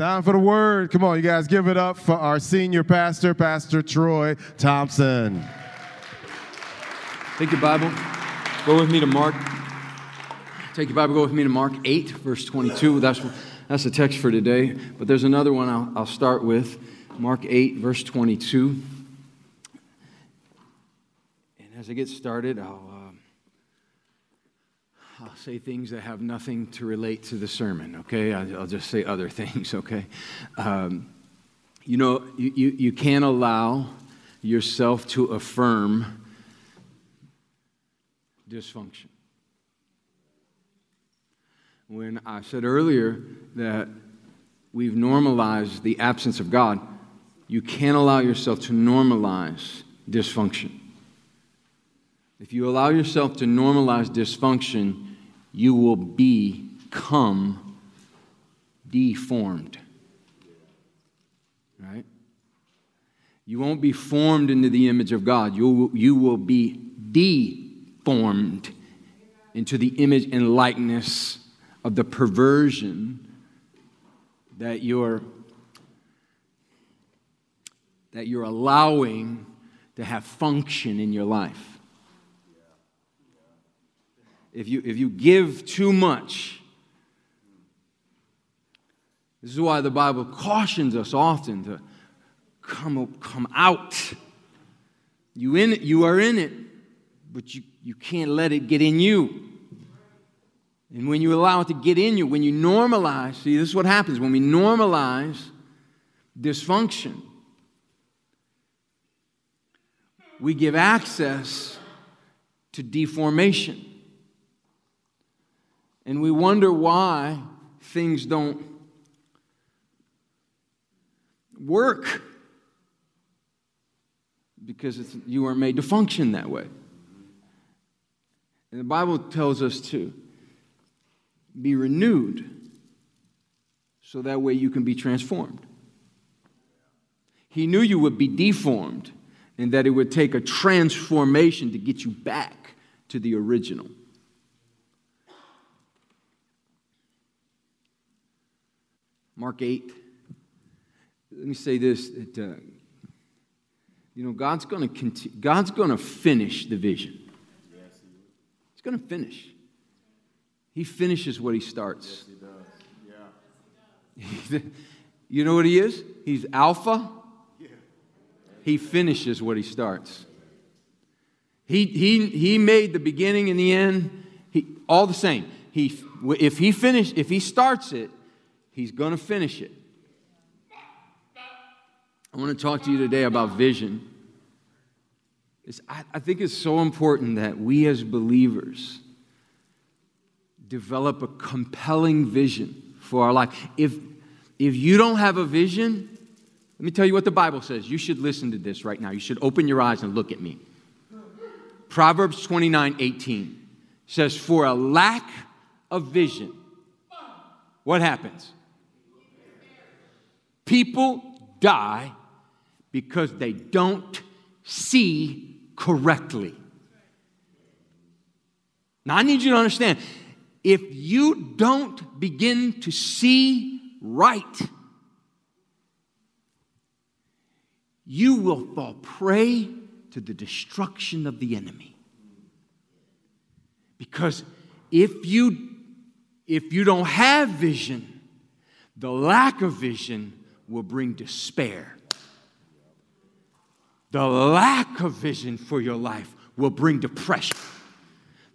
Time for the word. Come on, you guys, give it up for our senior pastor, Pastor Troy Thompson. Take your Bible. Go with me to Mark. Take your Bible. Go with me to Mark 8, verse 22. That's, that's the text for today. But there's another one I'll, I'll start with. Mark 8, verse 22. And as I get started, I'll, I'll say things that have nothing to relate to the sermon, okay? I'll just say other things, okay? Um, you know, you, you, you can't allow yourself to affirm dysfunction. When I said earlier that we've normalized the absence of God, you can't allow yourself to normalize dysfunction. If you allow yourself to normalize dysfunction, you will become deformed. Right? You won't be formed into the image of God. You, you will be deformed into the image and likeness of the perversion that you're that you're allowing to have function in your life if you, if you give too much, this is why the Bible cautions us often to come, come out. You, in it, you are in it, but you, you can't let it get in you. And when you allow it to get in you, when you normalize, see, this is what happens when we normalize dysfunction, we give access to deformation. And we wonder why things don't work because you weren't made to function that way. And the Bible tells us to be renewed so that way you can be transformed. He knew you would be deformed and that it would take a transformation to get you back to the original. Mark 8. Let me say this that, uh, you know, God's going to continue, God's going to finish the vision. He's going to finish. He finishes what he starts. Yes, he does. yeah. you know what he is? He's Alpha. Yeah. He finishes what he starts. He, he, he made the beginning and the end he, all the same. He, if he finish, if he starts it, He's going to finish it. I want to talk to you today about vision. It's, I, I think it's so important that we as believers develop a compelling vision for our life. If, if you don't have a vision, let me tell you what the Bible says. You should listen to this right now. You should open your eyes and look at me. Proverbs 29 18 says, For a lack of vision, what happens? People die because they don't see correctly. Now, I need you to understand if you don't begin to see right, you will fall prey to the destruction of the enemy. Because if you if you don't have vision, the lack of vision will bring despair. The lack of vision for your life will bring depression.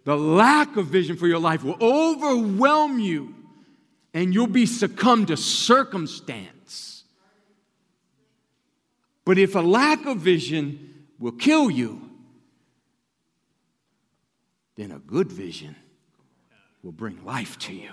The lack of vision for your life will overwhelm you and you'll be succumbed to circumstance. But if a lack of vision will kill you, then a good vision will bring life to you.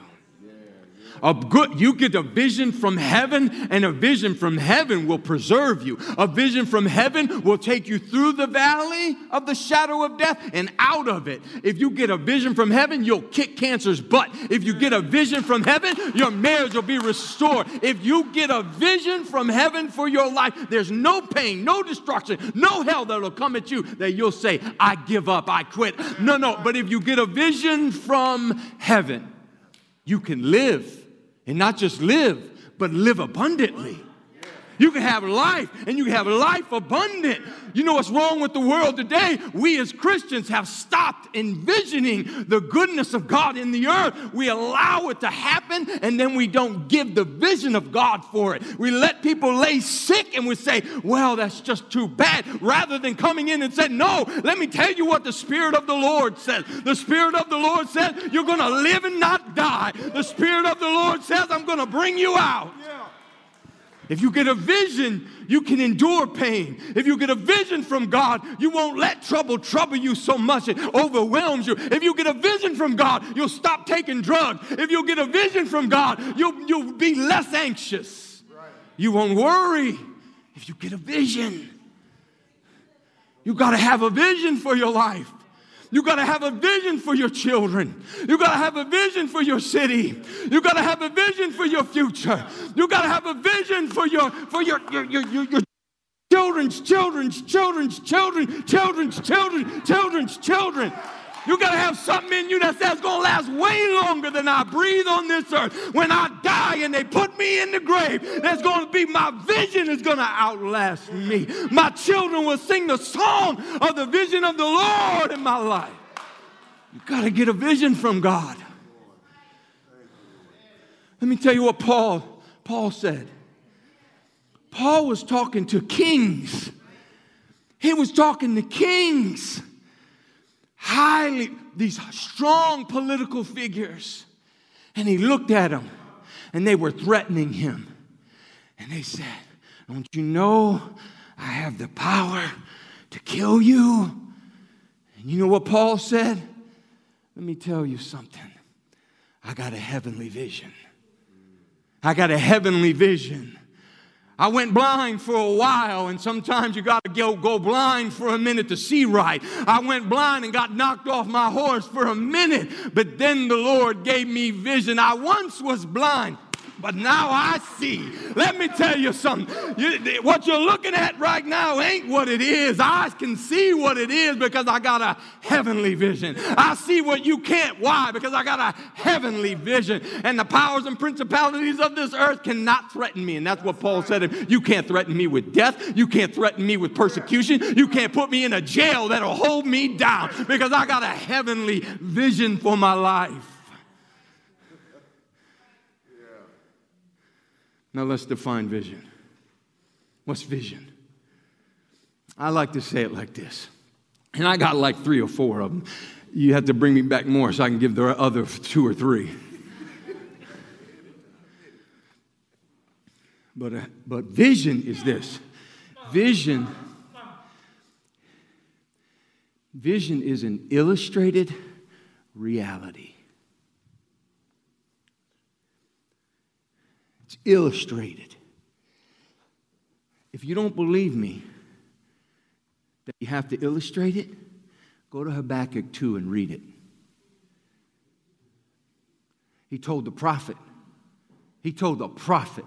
A good, you get a vision from heaven, and a vision from heaven will preserve you. A vision from heaven will take you through the valley of the shadow of death and out of it. If you get a vision from heaven, you'll kick cancer's butt. If you get a vision from heaven, your marriage will be restored. If you get a vision from heaven for your life, there's no pain, no destruction, no hell that'll come at you that you'll say, I give up, I quit. No, no. But if you get a vision from heaven, you can live and not just live, but live abundantly. You can have life and you can have life abundant. You know what's wrong with the world today? We as Christians have stopped envisioning the goodness of God in the earth. We allow it to happen and then we don't give the vision of God for it. We let people lay sick and we say, well, that's just too bad, rather than coming in and saying, no, let me tell you what the Spirit of the Lord says. The Spirit of the Lord says, you're going to live and not die. The Spirit of the Lord says, I'm going to bring you out. If you get a vision, you can endure pain. If you get a vision from God, you won't let trouble trouble you so much it overwhelms you. If you get a vision from God, you'll stop taking drugs. If you get a vision from God, you'll, you'll be less anxious. You won't worry if you get a vision. you've got to have a vision for your life. You got to have a vision for your children. You got to have a vision for your city. You got to have a vision for your future. You got to have a vision for your for your your your, your, your children's children's children's children children's children children's children. You got to have something in you that says going to last way longer than I breathe on this earth. When I die and they put me in the grave, there's going to be my vision is going to outlast me. My children will sing the song of the vision of the Lord in my life. You got to get a vision from God. Let me tell you what Paul Paul said. Paul was talking to kings. He was talking to kings highly, these strong political figures. And he looked at them and they were threatening him. And they said, Don't you know I have the power to kill you? And you know what Paul said? Let me tell you something. I got a heavenly vision. I got a heavenly vision. I went blind for a while, and sometimes you got to go, go blind for a minute to see right. I went blind and got knocked off my horse for a minute, but then the Lord gave me vision. I once was blind, but now I see. Let me tell you something. You, what you're looking at right now ain't what it is. I can see what it is because I got a heavenly vision. I see what you can't. Why? Because I got a heavenly vision. And the powers and principalities of this earth cannot threaten me. And that's what Paul said. You can't threaten me with death. You can't threaten me with persecution. You can't put me in a jail that'll hold me down because I got a heavenly vision for my life. Now let's define vision. What's vision? I like to say it like this, and I got like three or four of them. You have to bring me back more so I can give the other two or three. but, uh, but vision is this vision vision is an illustrated reality illustrated. If you don't believe me that you have to illustrate it, go to Habakkuk 2 and read it. He told the prophet, he told the prophet,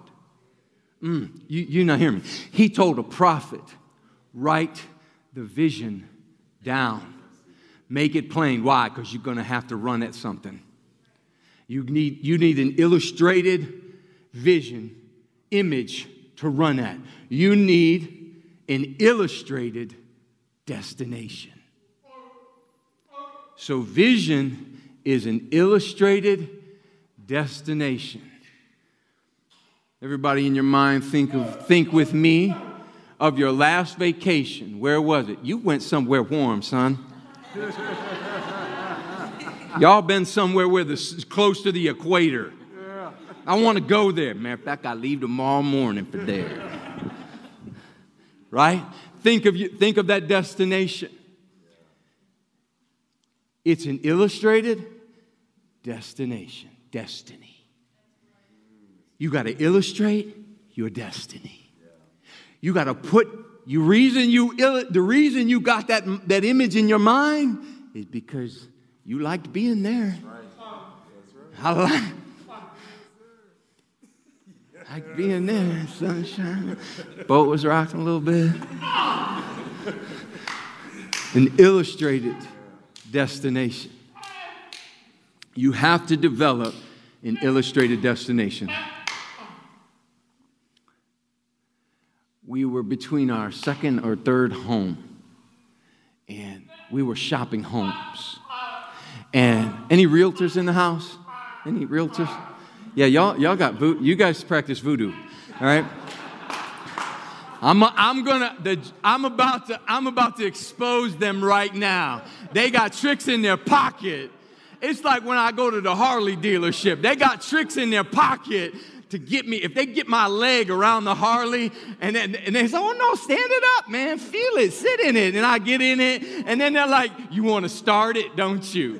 mm, you, you not hear me. He told a prophet, write the vision down. Make it plain. Why? Because you're going to have to run at something. You need, you need an illustrated vision, image to run at. You need an illustrated destination. So, vision is an illustrated destination. Everybody in your mind, think, of, think with me of your last vacation. Where was it? You went somewhere warm, son. Y'all been somewhere where this close to the equator. I want to go there. Matter of fact, I leave tomorrow morning for there. right? Think of, you, think of that destination. It's an illustrated destination, destiny. You got to illustrate your destiny. You got to put you reason you the reason you got that that image in your mind is because you liked being there. I like like being there, sunshine. Boat was rocking a little bit. An illustrated destination. You have to develop an illustrated destination. we were between our second or third home, and we were shopping homes. And any realtors in the house? Any realtors? Yeah, y'all, y'all got voodoo. You guys practice voodoo, all right? I'm, I'm gonna the, I'm about to I'm about to expose them right now. They got tricks in their pocket. It's like when I go to the Harley dealership. They got tricks in their pocket to get me. If they get my leg around the Harley and then and they say, "Oh no, stand it up, man. Feel it, sit in it." And I get in it, and then they're like, "You want to start it, don't you?"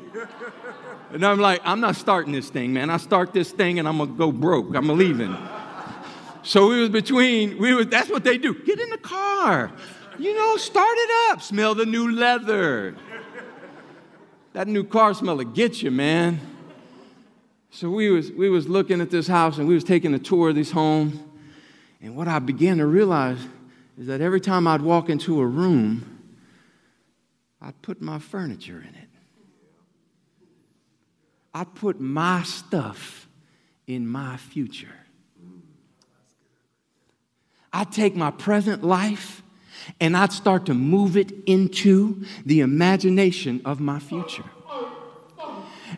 And I'm like, "I'm not starting this thing, man. I start this thing and I'm gonna go broke. I'm leaving." So we was between, we was, that's what they do. Get in the car. You know, start it up. Smell the new leather. That new car smell will get you, man. So we was, we was looking at this house and we was taking a tour of this home. And what I began to realize is that every time I'd walk into a room, I'd put my furniture in it. I'd put my stuff in my future. I'd take my present life and I'd start to move it into the imagination of my future.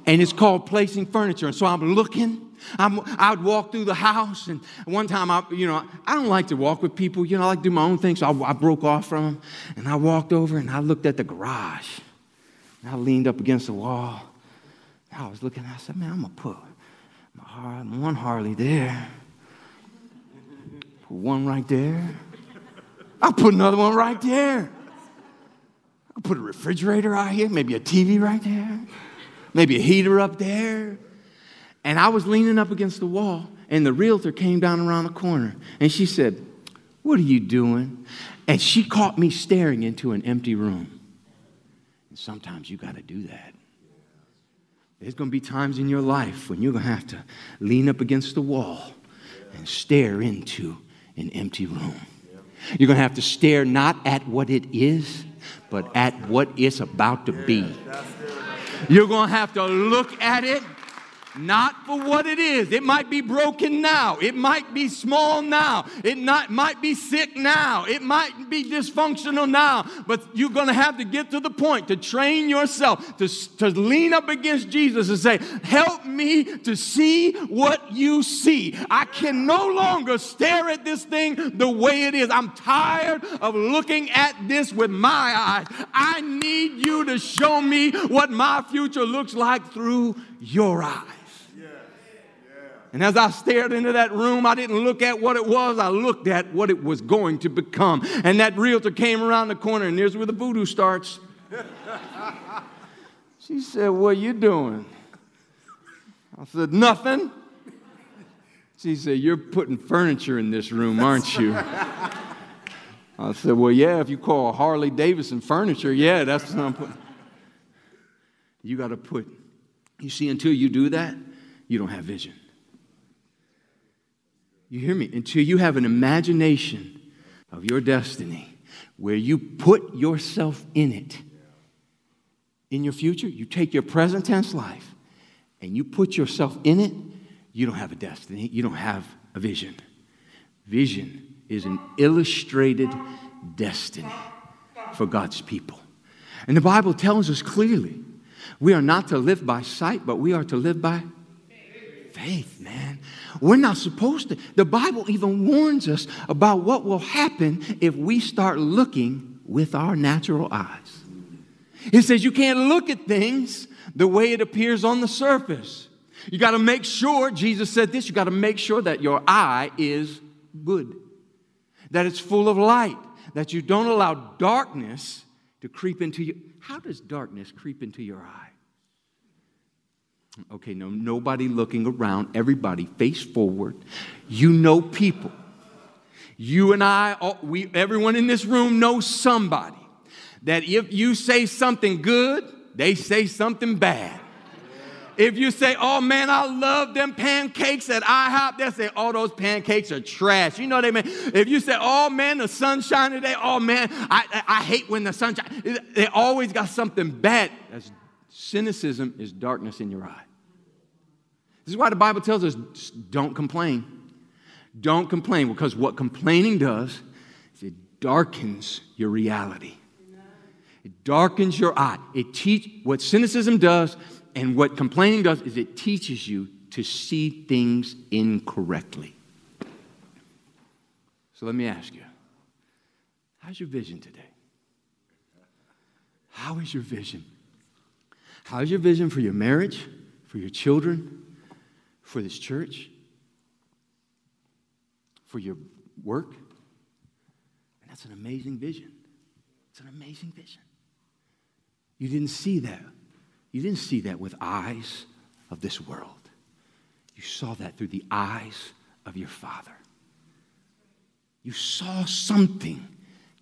And it's called placing furniture. And so I'm looking. I'm, I'd walk through the house, and one time, I, you know, I don't like to walk with people. You know, I like to do my own thing. So I, I broke off from them, and I walked over and I looked at the garage. And I leaned up against the wall. I was looking. I said, "Man, I'm gonna put my one Harley there." Put one right there. I'll put another one right there. I'll put a refrigerator out here, maybe a TV right there, maybe a heater up there. And I was leaning up against the wall, and the realtor came down around the corner, and she said, What are you doing? And she caught me staring into an empty room. And sometimes you got to do that. There's going to be times in your life when you're going to have to lean up against the wall and stare into an empty room. You're going to have to stare not at what it is, but at what it's about to be. You're going to have to look at it not for what it is. It might be broken now. It might be small now. It not, might be sick now. It might be dysfunctional now. But you're going to have to get to the point to train yourself to, to lean up against Jesus and say, Help me to see what you see. I can no longer stare at this thing the way it is. I'm tired of looking at this with my eyes. I need you to show me what my future looks like through your eyes. And as I stared into that room, I didn't look at what it was, I looked at what it was going to become. And that realtor came around the corner, and there's where the voodoo starts. she said, What you doing? I said, Nothing. She said, You're putting furniture in this room, aren't you? I said, Well, yeah, if you call Harley Davidson furniture, yeah, that's what I'm putting. You got to put, you see, until you do that, you don't have vision. You hear me? Until you have an imagination of your destiny where you put yourself in it. In your future, you take your present tense life and you put yourself in it, you don't have a destiny, you don't have a vision. Vision is an illustrated destiny for God's people. And the Bible tells us clearly we are not to live by sight, but we are to live by faith, man. We're not supposed to. The Bible even warns us about what will happen if we start looking with our natural eyes. It says you can't look at things the way it appears on the surface. You got to make sure, Jesus said this, you got to make sure that your eye is good, that it's full of light, that you don't allow darkness to creep into you. How does darkness creep into your eye? Okay, no, nobody looking around, everybody face forward. You know people. You and I, all, we, everyone in this room knows somebody that if you say something good, they say something bad. If you say, oh man, I love them pancakes at IHOP, they'll say, oh, those pancakes are trash. You know what I mean? If you say, oh man, the sun shining today, oh man, I, I, I hate when the sun shines. They always got something bad. That's, cynicism is darkness in your eye. This is why the Bible tells us don't complain. Don't complain because what complaining does is it darkens your reality. It darkens your eye. It teach what cynicism does and what complaining does is it teaches you to see things incorrectly. So let me ask you, how's your vision today? How is your vision? How's your vision for your marriage, for your children, for this church, for your work? And that's an amazing vision. It's an amazing vision. You didn't see that. You didn't see that with eyes of this world. You saw that through the eyes of your Father. You saw something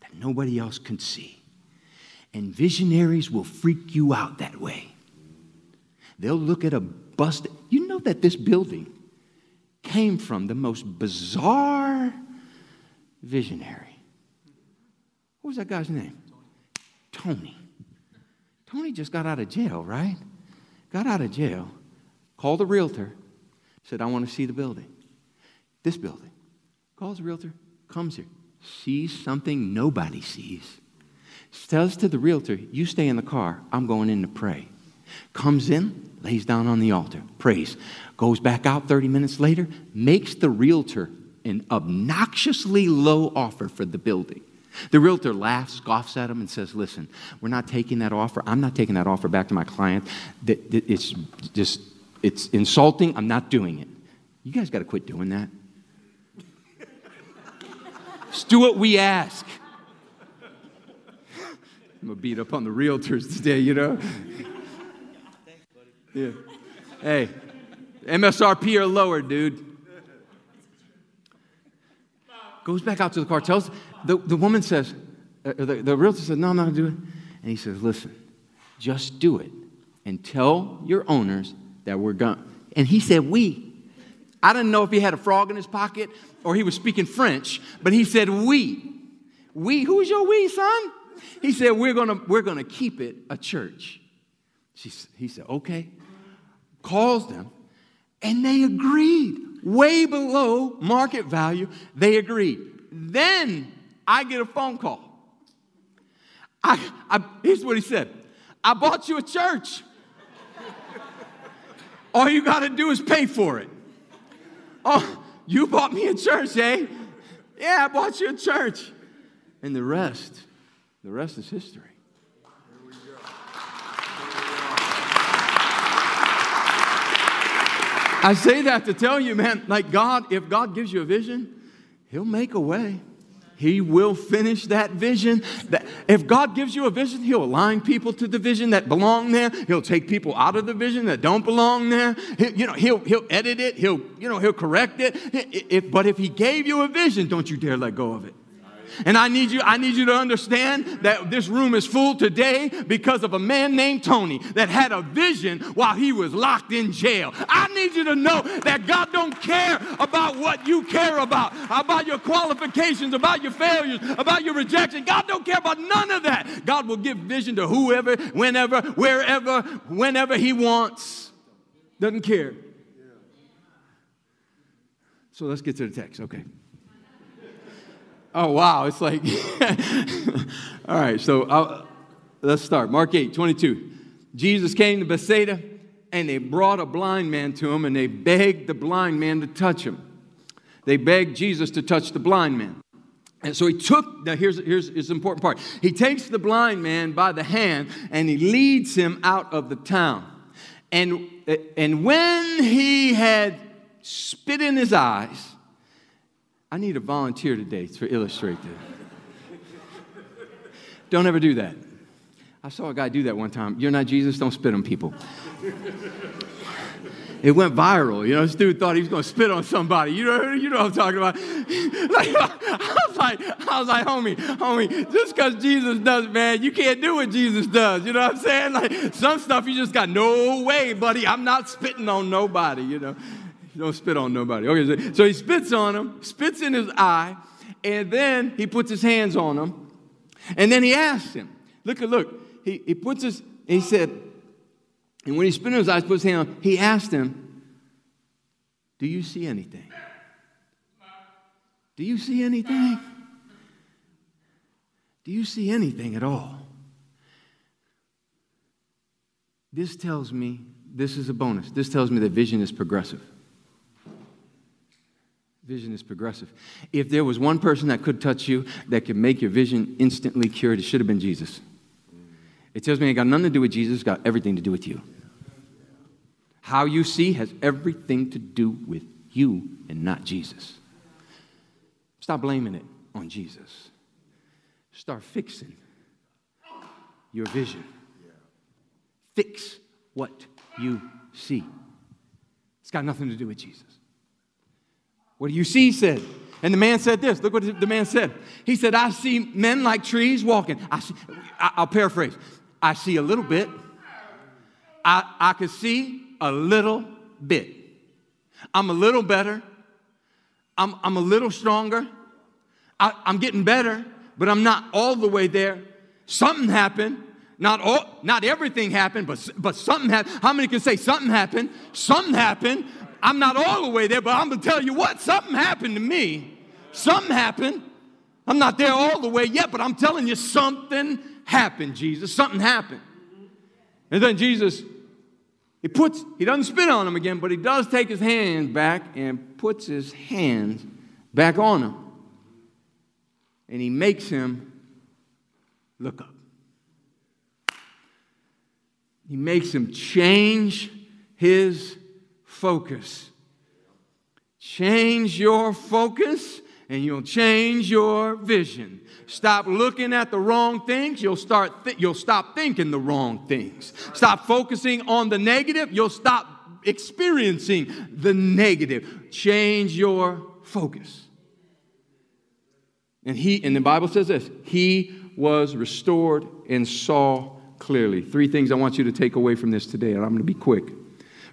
that nobody else could see. And visionaries will freak you out that way. They'll look at a bust. Know that this building came from the most bizarre visionary. What was that guy's name? Tony. Tony just got out of jail, right? Got out of jail, called the realtor, said, I want to see the building. This building. Calls the realtor, comes here, sees something nobody sees. Tells to the realtor, You stay in the car, I'm going in to pray. Comes in, lays down on the altar, prays. Goes back out 30 minutes later, makes the realtor an obnoxiously low offer for the building. The realtor laughs, scoffs at him, and says, Listen, we're not taking that offer. I'm not taking that offer back to my client. It's just, it's insulting. I'm not doing it. You guys got to quit doing that. Just do what we ask. I'm going to beat up on the realtors today, you know? Yeah. Hey, MSRP or lower, dude. Goes back out to the car, tells the, the woman says, uh, the, the realtor says, No, I'm not to do it. And he says, Listen, just do it and tell your owners that we're going. And he said, We. I didn't know if he had a frog in his pocket or he was speaking French, but he said, We. We, who's your we, son? He said, We're to we're gonna keep it a church. She, he said, Okay. Calls them, and they agreed way below market value. They agreed. Then I get a phone call. I, I, here's what he said I bought you a church. All you got to do is pay for it. Oh, you bought me a church, eh? Yeah, I bought you a church. And the rest, the rest is history. I say that to tell you, man, like God, if God gives you a vision, He'll make a way. He will finish that vision. That if God gives you a vision, He'll align people to the vision that belong there. He'll take people out of the vision that don't belong there. He, you know, He'll He'll edit it. He'll you know He'll correct it. If, but if He gave you a vision, don't you dare let go of it. And I need you, I need you to understand that this room is full today because of a man named Tony that had a vision while he was locked in jail. I need you to know that God don't care about what you care about, about your qualifications, about your failures, about your rejection. God don't care about none of that. God will give vision to whoever, whenever, wherever, whenever he wants. Doesn't care. So let's get to the text. Okay. Oh, wow. It's like, all right, so I'll, let's start. Mark 8, 22. Jesus came to Bethsaida, and they brought a blind man to him, and they begged the blind man to touch him. They begged Jesus to touch the blind man. And so he took, now here's, here's, here's the important part. He takes the blind man by the hand and he leads him out of the town. And, and when he had spit in his eyes, I need a volunteer today to illustrate that. don't ever do that. I saw a guy do that one time. You're not Jesus, don't spit on people. It went viral. You know, this dude thought he was going to spit on somebody. You know, you know what I'm talking about. like, I was like, I was like, homie, homie, just because Jesus does, man, you can't do what Jesus does. You know what I'm saying? Like some stuff you just got no way, buddy. I'm not spitting on nobody. You know. Don't spit on nobody. Okay, so he spits on him, spits in his eye, and then he puts his hands on him. And then he asks him, look at look. He, he puts his, he said, and when he spit in his eyes, puts his hand on, he asked him, Do you see anything? Do you see anything? Do you see anything at all? This tells me, this is a bonus. This tells me that vision is progressive. Vision is progressive. If there was one person that could touch you, that could make your vision instantly cured, it should have been Jesus. It tells me it got nothing to do with Jesus, got everything to do with you. How you see has everything to do with you and not Jesus. Stop blaming it on Jesus. Start fixing your vision. Fix what you see. It's got nothing to do with Jesus. What do you see? He said. And the man said this. Look what the man said. He said, I see men like trees walking. I see, I, will paraphrase. I see a little bit. I, I can see a little bit. I'm a little better. I'm, I'm a little stronger. I, I'm getting better, but I'm not all the way there. Something happened. Not all, not everything happened, but, but something happened. How many can say something happened? Something happened. I'm not all the way there, but I'm gonna tell you what, something happened to me. Something happened. I'm not there all the way yet, but I'm telling you, something happened, Jesus. Something happened. And then Jesus, he puts, he doesn't spit on him again, but he does take his hands back and puts his hands back on him. And he makes him look up. He makes him change his focus. Change your focus and you'll change your vision. Stop looking at the wrong things, you'll start th- you'll stop thinking the wrong things. Stop focusing on the negative, you'll stop experiencing the negative. Change your focus. And he and the Bible says this, he was restored and saw clearly. Three things I want you to take away from this today, and I'm going to be quick.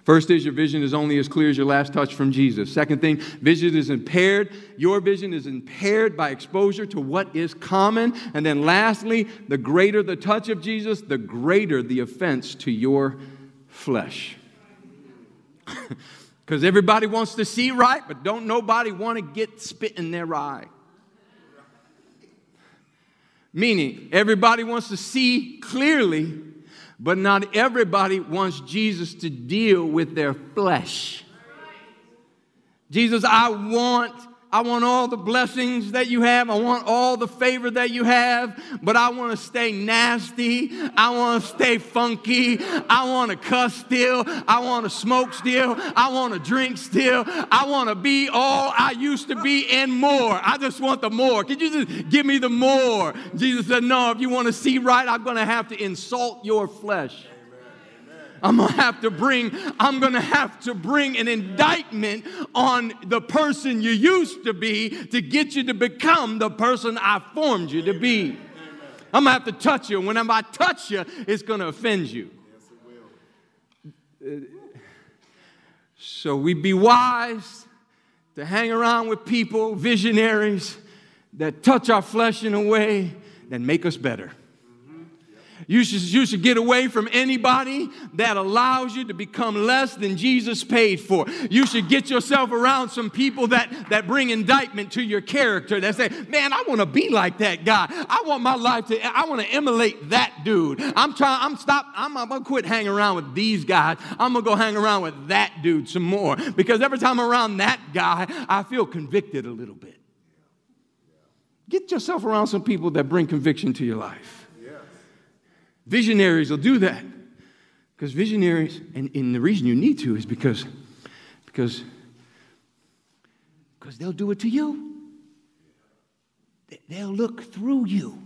First is your vision is only as clear as your last touch from Jesus. Second thing, vision is impaired. Your vision is impaired by exposure to what is common. And then lastly, the greater the touch of Jesus, the greater the offense to your flesh. Because everybody wants to see right, but don't nobody want to get spit in their eye. Meaning, everybody wants to see clearly, but not everybody wants Jesus to deal with their flesh. Jesus, I want I want all the blessings that you have. I want all the favor that you have, but I want to stay nasty. I want to stay funky. I want to cuss still. I want to smoke still. I want to drink still. I want to be all I used to be and more. I just want the more. Could you just give me the more? Jesus said, No, if you want to see right, I'm going to have to insult your flesh. I'm gonna have to bring, I'm gonna have to bring an indictment on the person you used to be to get you to become the person I formed you to be. I'm gonna have to touch you. When I touch you, it's gonna offend you. So we be wise to hang around with people, visionaries, that touch our flesh in a way that make us better. You should, you should get away from anybody that allows you to become less than Jesus paid for. You should get yourself around some people that, that bring indictment to your character that say, man, I want to be like that guy. I want my life to, I want to emulate that dude. I'm trying, I'm stop, I'm, I'm going to quit hanging around with these guys. I'm going to go hang around with that dude some more because every time I'm around that guy, I feel convicted a little bit. Get yourself around some people that bring conviction to your life. Visionaries will do that. Because visionaries, and, and the reason you need to is because, because, because they'll do it to you. They'll look through you.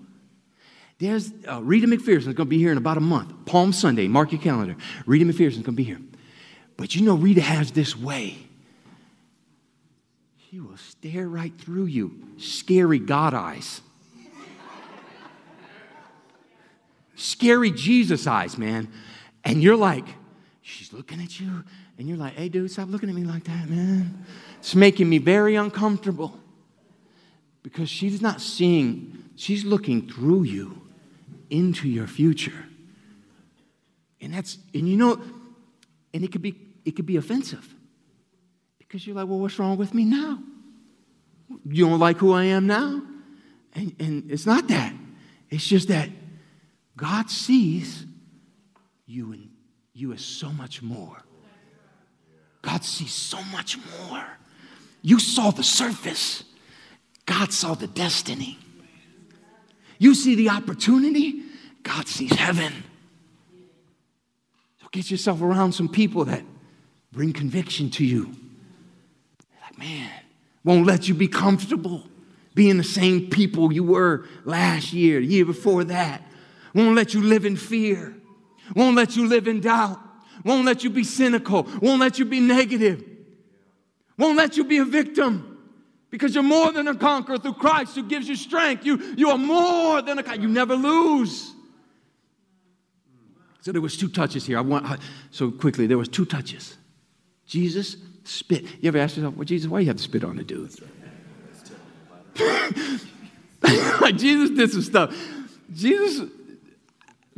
There's uh, Rita McPherson's going to be here in about a month. Palm Sunday, mark your calendar. Rita McPherson's going to be here. But you know, Rita has this way. She will stare right through you. Scary God eyes. Scary Jesus eyes, man. And you're like, she's looking at you, and you're like, hey, dude, stop looking at me like that, man. It's making me very uncomfortable because she's not seeing, she's looking through you into your future. And that's, and you know, and it could be, it could be offensive because you're like, well, what's wrong with me now? You don't like who I am now? And, and it's not that. It's just that God sees you and you as so much more. God sees so much more. You saw the surface. God saw the destiny. You see the opportunity. God sees heaven. So get yourself around some people that bring conviction to you. Like, man, won't let you be comfortable being the same people you were last year, the year before that. Won't let you live in fear. Won't let you live in doubt. Won't let you be cynical. Won't let you be negative. Won't let you be a victim. Because you're more than a conqueror through Christ who gives you strength. You, you are more than a conqueror. You never lose. So there was two touches here. I want so quickly. There was two touches. Jesus spit. You ever ask yourself, well, Jesus, why you have to spit on the dude? like Jesus did some stuff. Jesus,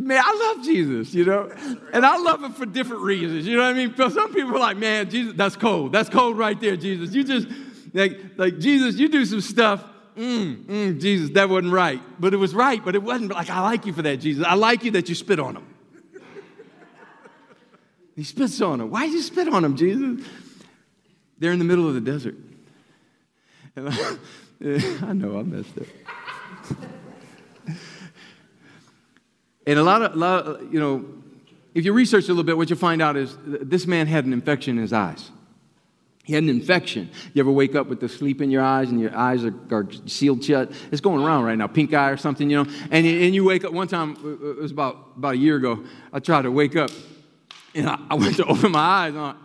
man, I love Jesus, you know, and I love him for different reasons. You know what I mean? Because some people are like, man, Jesus, that's cold. That's cold right there, Jesus. You just like, like Jesus, you do some stuff. Mm, mm, Jesus, that wasn't right. But it was right, but it wasn't. Like, I like you for that, Jesus. I like you that you spit on him. He spits on him. Why did you spit on him, Jesus? They're in the middle of the desert. I, I know I messed up. And a lot of, a lot of, you know, if you research a little bit, what you find out is this man had an infection in his eyes. He had an infection. You ever wake up with the sleep in your eyes and your eyes are, are, sealed shut? It's going around right now, pink eye or something, you know. And, and you wake up. One time, it was about, about a year ago, I tried to wake up and I, I went to open my eyes. And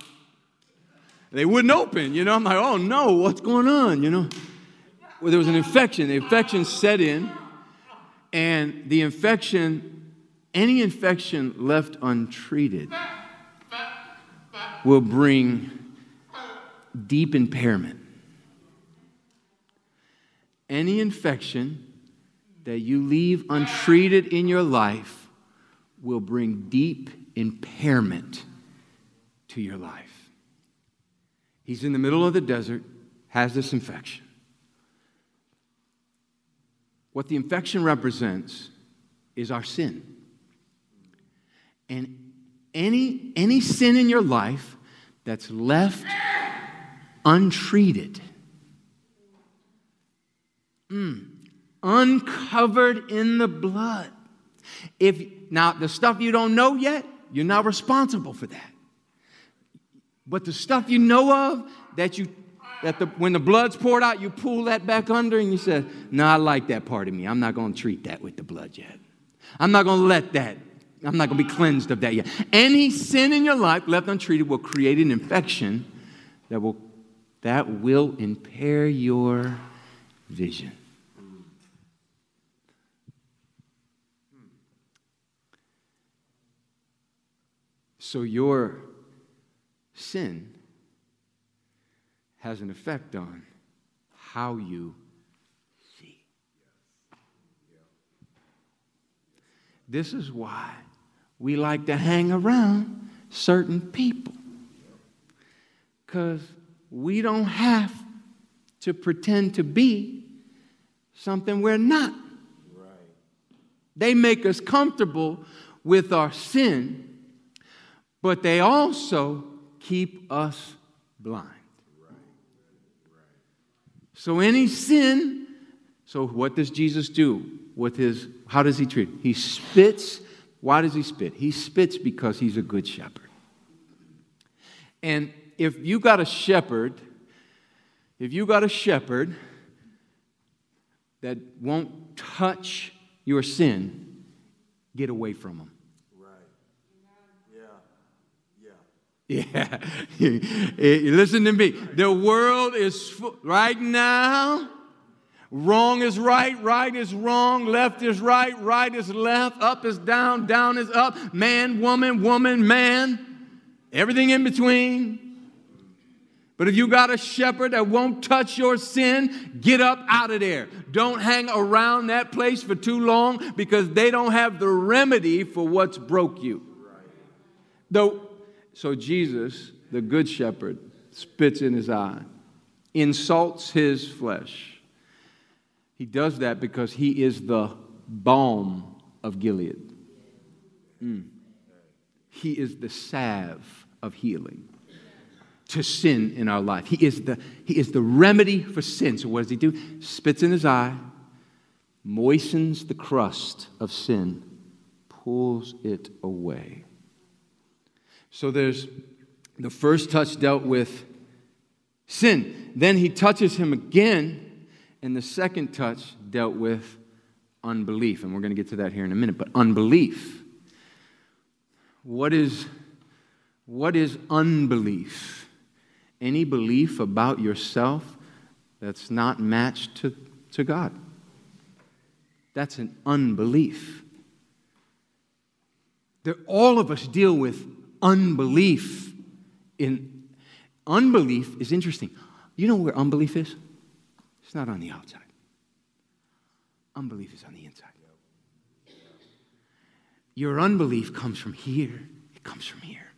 they wouldn't open, you know. I'm like, oh no, what's going on, you know? Well, there was an infection. The infection set in, and the infection, any infection left untreated, will bring deep impairment. Any infection that you leave untreated in your life will bring deep impairment to your life. He's in the middle of the desert, has this infection. What the infection represents is our sin. And any, any sin in your life that's left untreated, mm, uncovered in the blood. If now the stuff you don't know yet, you're not responsible for that. But the stuff you know of that you that the, when the blood's poured out, you pull that back under and you say, No, I like that part of me. I'm not going to treat that with the blood yet. I'm not going to let that, I'm not going to be cleansed of that yet. Any sin in your life left untreated will create an infection that will, that will impair your vision. So your sin has an effect on how you This is why we like to hang around certain people. Because we don't have to pretend to be something we're not. They make us comfortable with our sin but they also keep us blind. So any sin, so what does Jesus do with his, how does he treat? He spits. Why does he spit? He spits because he's a good shepherd. And if you got a shepherd, if you got a shepherd that won't touch your sin, get away from him. Right. Yeah. Yeah. Yeah. Listen to me. The world is right now. Wrong is right, right is wrong, left is right, right is left, up is down, down is up, man, woman, woman, man, everything in between. But if you got a shepherd that won't touch your sin, get up out of there. Don't hang around that place for too long because they don't have the remedy for what's broke you. The so Jesus, the Good Shepherd, spits in his eye, insults his flesh. He does that because he is the balm of Gilead. Mm. He is the salve of healing to sin in our life. He is, the, he is the remedy for sin. So, what does he do? Spits in his eye, moistens the crust of sin, pulls it away. So, there's the first touch dealt with sin. Then he touches him again, and the second touch dealt with unbelief. And we're going to get to that here in a minute. But unbelief. What is, what is unbelief? Any belief about yourself that's not matched to, to God. That's an unbelief. There, all of us deal with unbelief. In unbelief is interesting. You know where unbelief is? It's not on the outside. Unbelief is on the inside. Your unbelief comes from here, it comes from here.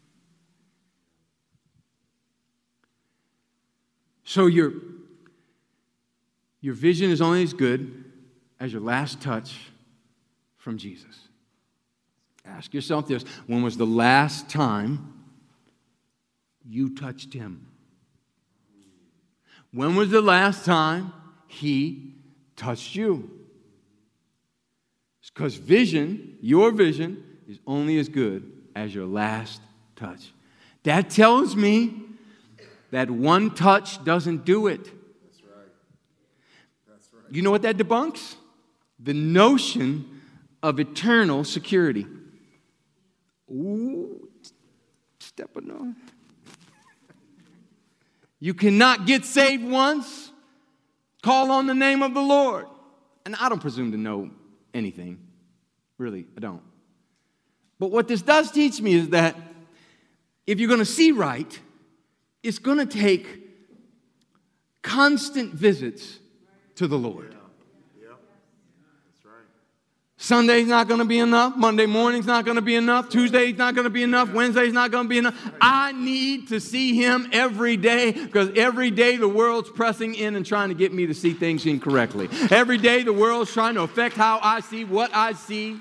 So your, your vision is only as good as your last touch from Jesus. Ask yourself this when was the last time you touched him? When was the last time he touched you? Because vision, your vision, is only as good as your last touch. That tells me that one touch doesn't do it. That's right. That's right. You know what that debunks? The notion of eternal security. Ooh, step on. You cannot get saved once, call on the name of the Lord. And I don't presume to know anything. Really, I don't. But what this does teach me is that if you're going to see right, it's going to take constant visits to the Lord. Sunday's not going to be enough. Monday morning's not going to be enough. Tuesday's not going to be enough. Wednesday's not going to be enough. I need to see him every day because every day the world's pressing in and trying to get me to see things incorrectly. Every day the world's trying to affect how I see what I see.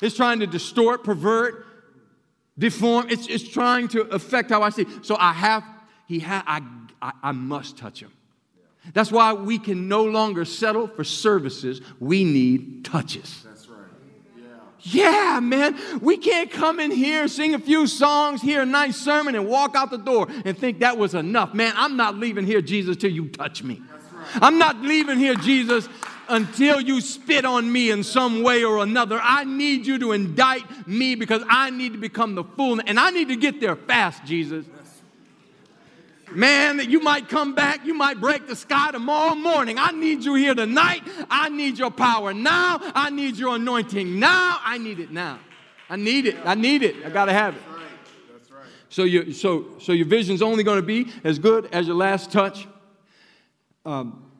It's trying to distort, pervert, deform. It's, it's trying to affect how I see. So I have, he ha- I, I, I must touch him. That's why we can no longer settle for services. We need touches. Yeah, man, we can't come in here, sing a few songs, hear a nice sermon, and walk out the door and think that was enough. Man, I'm not leaving here, Jesus, till you touch me. Right. I'm not leaving here, Jesus, until you spit on me in some way or another. I need you to indict me because I need to become the fool, and I need to get there fast, Jesus. Man, that you might come back, you might break the sky tomorrow morning. I need you here tonight. I need your power now. I need your anointing now. I need it now. I need it. I need it. I got to have it. So, your, so, so your vision's only going to be as good as your last touch. Um,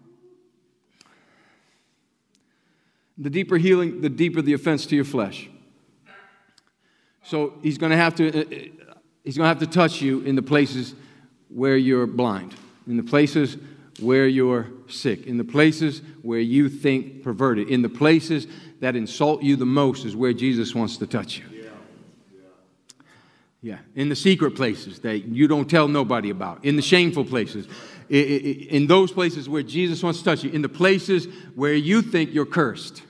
the deeper healing, the deeper the offense to your flesh. So he's going to have to, uh, uh, he's going to have to touch you in the places where you're blind, in the places where you're sick, in the places where you think perverted, in the places that insult you the most is where Jesus wants to touch you. Yeah, in the secret places that you don't tell nobody about, in the shameful places, in those places where Jesus wants to touch you, in the places where you think you're cursed.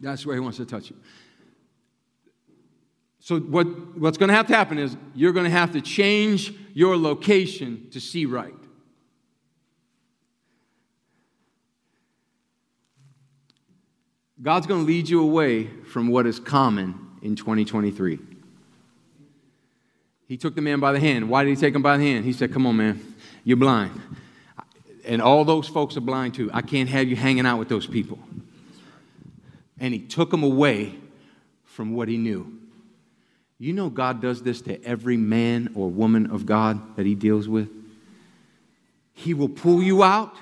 That's where he wants to touch you. So, what, what's going to have to happen is you're going to have to change your location to see right. God's going to lead you away from what is common in 2023. He took the man by the hand. Why did he take him by the hand? He said, Come on, man, you're blind. And all those folks are blind too. I can't have you hanging out with those people. And he took him away from what he knew. You know, God does this to every man or woman of God that He deals with. He will pull you out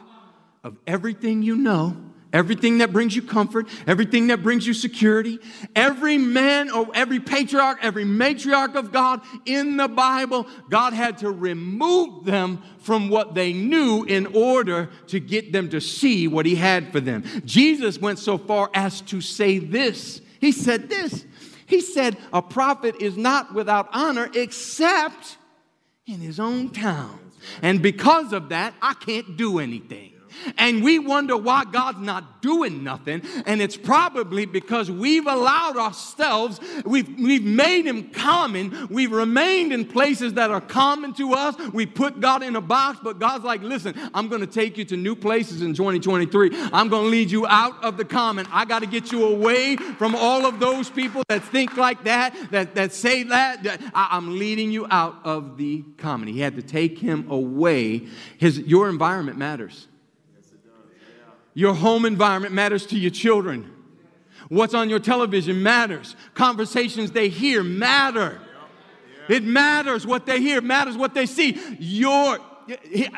of everything you know everything that brings you comfort, everything that brings you security. Every man or every patriarch, every matriarch of God in the Bible, God had to remove them from what they knew in order to get them to see what He had for them. Jesus went so far as to say this He said this. He said, A prophet is not without honor except in his own town. And because of that, I can't do anything. And we wonder why God's not doing nothing. And it's probably because we've allowed ourselves, we've, we've made Him common. We've remained in places that are common to us. We put God in a box, but God's like, listen, I'm going to take you to new places in 2023. I'm going to lead you out of the common. I got to get you away from all of those people that think like that, that, that say that. that I, I'm leading you out of the common. He had to take him away. His, your environment matters. Your home environment matters to your children. What's on your television matters. Conversations they hear matter. It matters what they hear, matters what they see. Your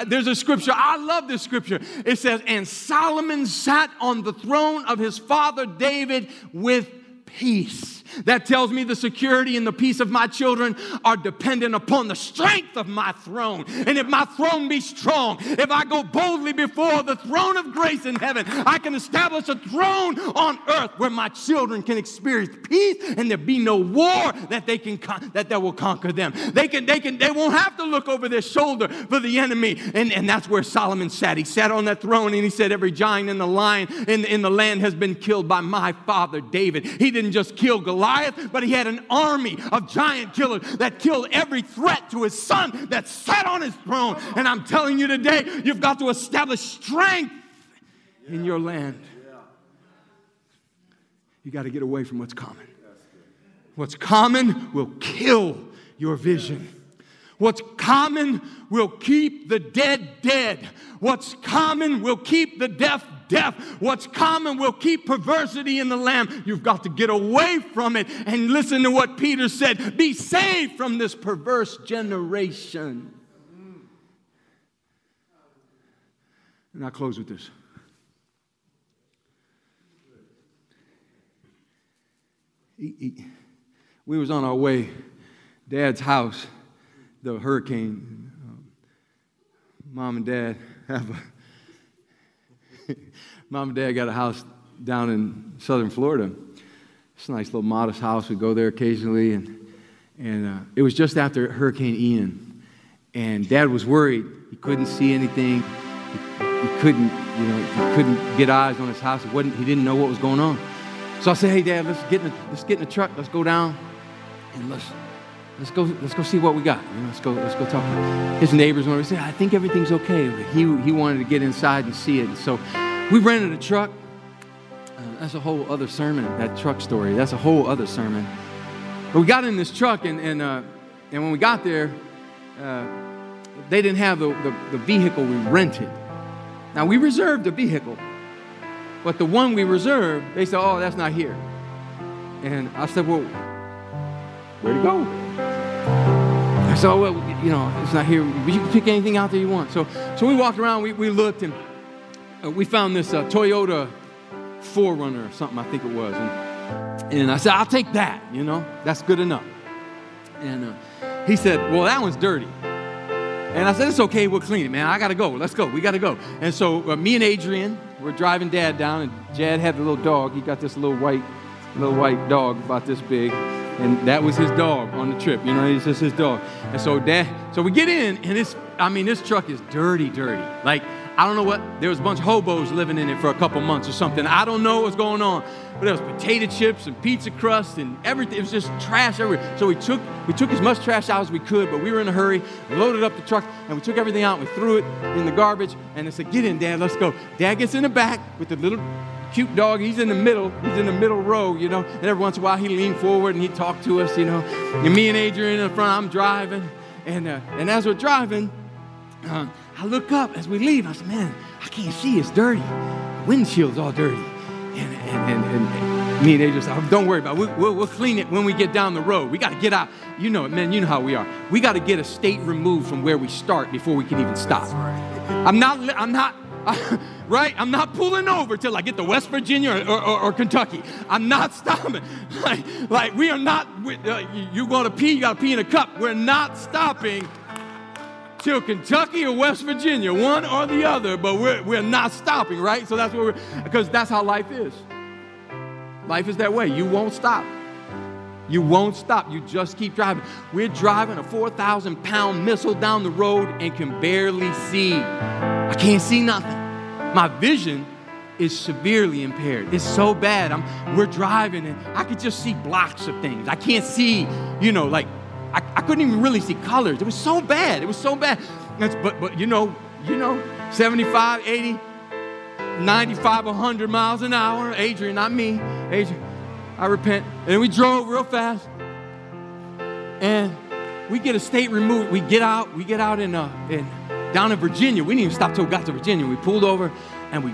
there's a scripture, I love this scripture. It says, And Solomon sat on the throne of his father David with peace. That tells me the security and the peace of my children are dependent upon the strength of my throne. And if my throne be strong, if I go boldly before the throne of grace in heaven, I can establish a throne on earth where my children can experience peace and there be no war that they can con- that, that will conquer them. They can they can they won't have to look over their shoulder for the enemy. And, and that's where Solomon sat. He sat on that throne and he said, Every giant in the lion in, in the land has been killed by my father David. He didn't just kill Goliath. Goliath, but he had an army of giant killers that killed every threat to his son that sat on his throne. And I'm telling you today, you've got to establish strength in your land. You got to get away from what's common. What's common will kill your vision. What's common will keep the dead dead. What's common will keep the deaf deaf. What's common will keep perversity in the lamb. You've got to get away from it and listen to what Peter said be saved from this perverse generation. And I'll close with this. We was on our way, Dad's house, the hurricane. Um, Mom and Dad have a Mom and Dad got a house down in southern Florida. It's a nice little modest house. We go there occasionally, and, and uh, it was just after Hurricane Ian. And Dad was worried. He couldn't see anything. He, he couldn't, you know, he couldn't get eyes on his house. He, wasn't, he didn't know what was going on. So I said, "Hey, Dad, let's get in let's get in the truck. Let's go down, and let's let's go let's go see what we got. You know, let's go let's go talk." To his neighbors wanted to say, "I think everything's okay." But he he wanted to get inside and see it. And so we rented a truck. Uh, that's a whole other sermon, that truck story. That's a whole other sermon. But we got in this truck, and, and, uh, and when we got there, uh, they didn't have the, the, the vehicle we rented. Now, we reserved the vehicle, but the one we reserved, they said, oh, that's not here. And I said, well, where'd it go? I said, oh, well, you know, it's not here. But You can pick anything out there you want. So, so we walked around, we, we looked, and uh, we found this uh, Toyota 4Runner or something, I think it was. And, and I said, I'll take that, you know, that's good enough. And uh, he said, Well, that one's dirty. And I said, It's okay, we'll clean it, man. I gotta go. Let's go. We gotta go. And so uh, me and Adrian were driving Dad down, and Dad had the little dog. He got this little white, little white dog about this big, and that was his dog on the trip. You know, it's just his dog. And so Dad, so we get in, and it's, I mean, this truck is dirty, dirty. Like I don't know what, there was a bunch of hobos living in it for a couple months or something. I don't know what's going on. But there was potato chips and pizza crust and everything. It was just trash everywhere. So we took, we took as much trash out as we could, but we were in a hurry, we loaded up the truck, and we took everything out and we threw it in the garbage. And I said, get in, Dad, let's go. Dad gets in the back with the little cute dog. He's in the middle. He's in the middle row, you know. And every once in a while, he leaned forward and he talked to us, you know. And me and Adrian in the front, I'm driving. And, uh, and as we're driving, uh, I look up as we leave. I said, man, I can't see. It's dirty. Windshield's all dirty. And, and, and, and me and Adrian said, don't worry about it. We'll, we'll, we'll, clean it when we get down the road. We got to get out. You know, it, man, you know how we are. We got to get a state removed from where we start before we can even stop. I'm not, I'm not Right? I'm not pulling over till I get to West Virginia or, or, or Kentucky. I'm not stopping. Like, like we are not, we, uh, you want to pee, you got to pee in a cup. We're not stopping till Kentucky or West Virginia, one or the other, but we're, we're not stopping, right? So that's what we're, because that's how life is. Life is that way. You won't stop. You won't stop. You just keep driving. We're driving a 4,000 pound missile down the road and can barely see. I can't see nothing. My vision is severely impaired. It's so bad. I'm, we're driving and I could just see blocks of things. I can't see, you know, like I, I couldn't even really see colors. It was so bad. It was so bad. That's, but, but you know, you know, 75, 80, 95, 100 miles an hour. Adrian, not me. Adrian, I repent. And we drove real fast. And we get a state removed. We get out, we get out in, uh, in down in Virginia. We didn't even stop till we got to Virginia. We pulled over and we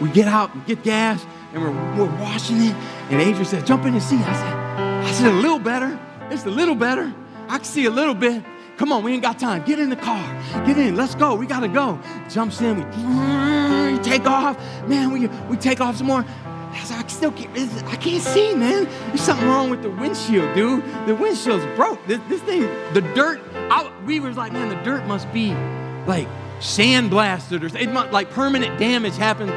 we get out, we get gas, and we're, we're washing it. And Adrian said, jump in the seat. I said, I said, a little better. It's a little better. I can see a little bit. Come on, we ain't got time. Get in the car. Get in. Let's go. We gotta go. Jumps in. We take off. Man, we we take off some more. I, I still can't. I can't see, man. There's something wrong with the windshield, dude. The windshield's broke. This, this thing, the dirt. I, we was like, man, the dirt must be like sandblasted or it must, like permanent damage happened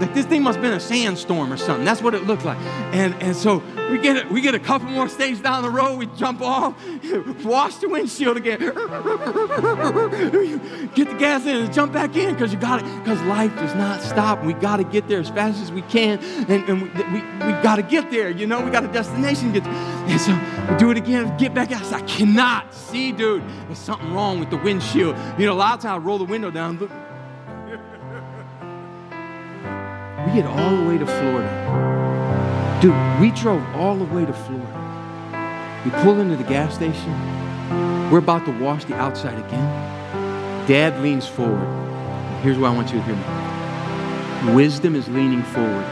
like this thing must have been a sandstorm or something. That's what it looked like. And, and so we get, it, we get a couple more stages down the road. We jump off, wash the windshield again. get the gas in and jump back in because you got it. Because life does not stop. We got to get there as fast as we can. And, and we, we, we got to get there. You know, we got a destination get And so we do it again, get back out. I cannot see, dude. There's something wrong with the windshield. You know, a lot of times I roll the window down. Look, we get all the way to Florida. Dude, we drove all the way to Florida. We pull into the gas station. We're about to wash the outside again. Dad leans forward. Here's what I want you to hear me. Wisdom is leaning forward.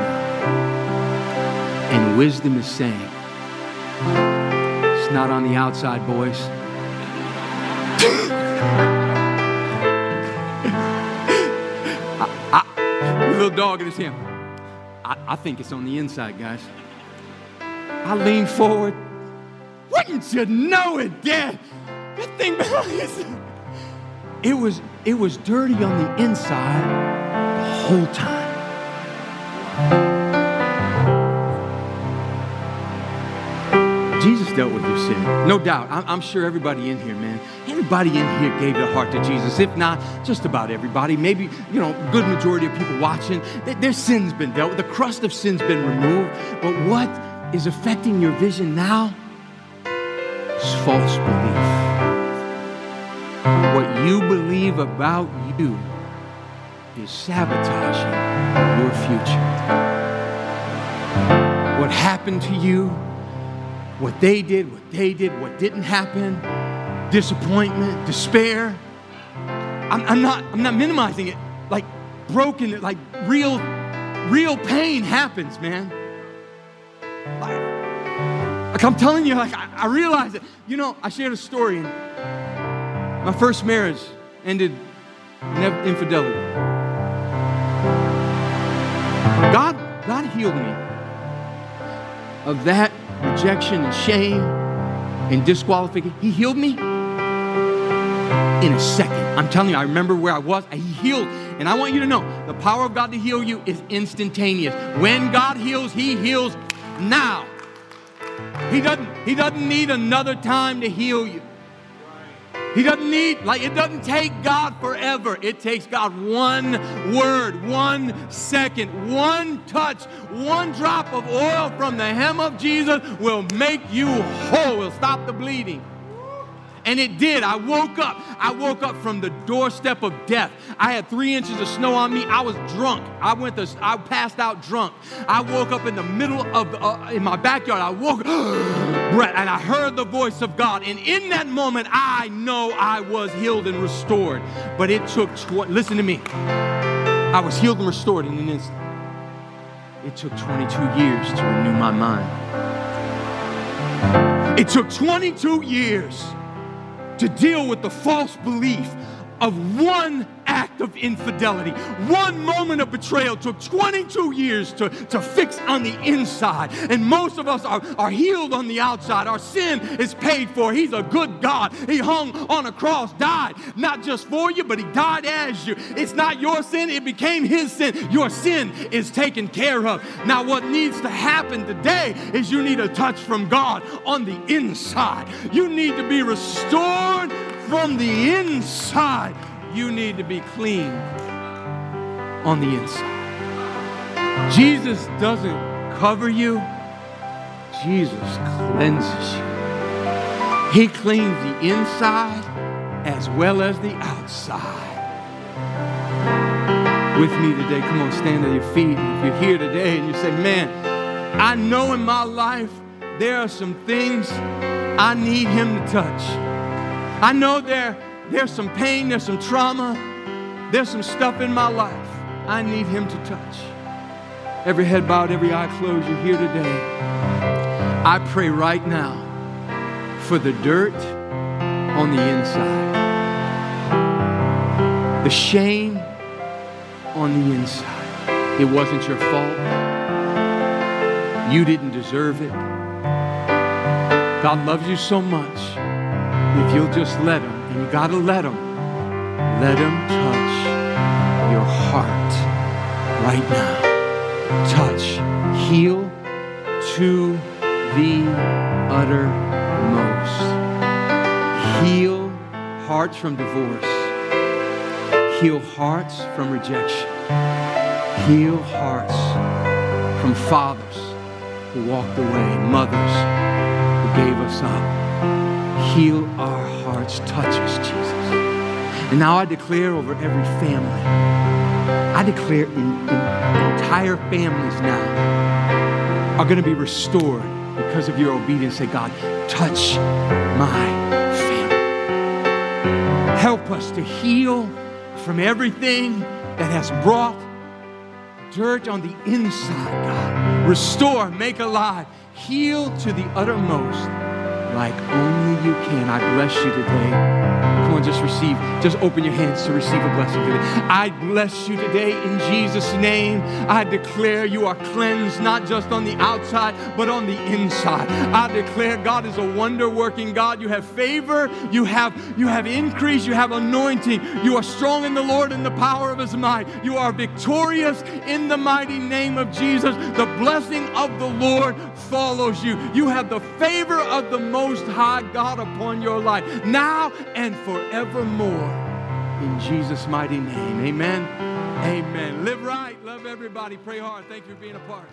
And wisdom is saying, it's not on the outside, boys. Dog in his hand. I, I think it's on the inside, guys. I lean forward. Wouldn't you know it, Dad? That thing behind It was, it was dirty on the inside the whole time. Dealt with your sin. No doubt. I'm, sure everybody in here, man, everybody in here gave their heart to Jesus. If not, just about everybody. Maybe, you know, good majority of people watching, their, their sin's been dealt with. The crust of sin's been removed. But what is affecting your vision now is false belief. What you believe about you is sabotaging your future. What happened to you what they did, what they did, what didn't happen, disappointment, despair. I'm, I'm, not, I'm not minimizing it. Like broken, like real, real pain happens, man. Like, like I'm telling you, like I, I realize it. You know, I shared a story. my first marriage ended in infidelity. God, God healed me of that rejection and shame and disqualification. He healed me in a second. I'm telling you, I remember where I was. He healed. And I want you to know the power of God to heal you is instantaneous. When God heals, He heals now. He doesn't, he doesn't need another time to heal you. He doesn't need, like, it doesn't take God forever. It takes God one word, one second, one touch, one drop of oil from the hem of Jesus will make you whole, will stop the bleeding. And it did. I woke up. I woke up from the doorstep of death. I had three inches of snow on me. I was drunk. I went to, I passed out drunk. I woke up in the middle of, uh, in my backyard. I woke breath, and I heard the voice of God. And in that moment, I know I was healed and restored. But it took, tw- listen to me. I was healed and restored in an instant. It took 22 years to renew my mind. It took 22 years to deal with the false belief of one act of infidelity. One moment of betrayal took 22 years to, to fix on the inside. And most of us are, are healed on the outside. Our sin is paid for. He's a good God. He hung on a cross, died, not just for you, but He died as you. It's not your sin, it became His sin. Your sin is taken care of. Now, what needs to happen today is you need a touch from God on the inside. You need to be restored from the inside. You need to be clean on the inside. Jesus doesn't cover you, Jesus cleanses you. He cleans the inside as well as the outside. With me today, come on, stand on your feet. If you're here today and you say, Man, I know in my life there are some things I need Him to touch. I know there, there's some pain, there's some trauma, there's some stuff in my life I need Him to touch. Every head bowed, every eye closed, you're here today. I pray right now for the dirt on the inside, the shame on the inside. It wasn't your fault. You didn't deserve it. God loves you so much. If you'll just let Him, and you got to let Him, let Him touch your heart right now. Touch, heal to the uttermost. Heal hearts from divorce. Heal hearts from rejection. Heal hearts from fathers who walked away, mothers who gave us up. Heal our hearts. Touch us, Jesus. And now I declare over every family, I declare in, in entire families now are going to be restored because of your obedience. Say, God, touch my family. Help us to heal from everything that has brought dirt on the inside, God. Restore, make alive, heal to the uttermost like only you can. I bless you today. Come on, just receive. Just open your hands to receive a blessing today. I bless you today in Jesus' name. I declare you are cleansed, not just on the outside, but on the inside. I declare God is a wonder working God. You have favor, you have, you have increase, you have anointing. You are strong in the Lord and the power of his might. You are victorious in the mighty name of Jesus. The blessing of the Lord follows you. You have the favor of the Most High God upon your life now and forevermore. In Jesus' mighty name. Amen. Amen. Live right. Love everybody. Pray hard. Thank you for being a part.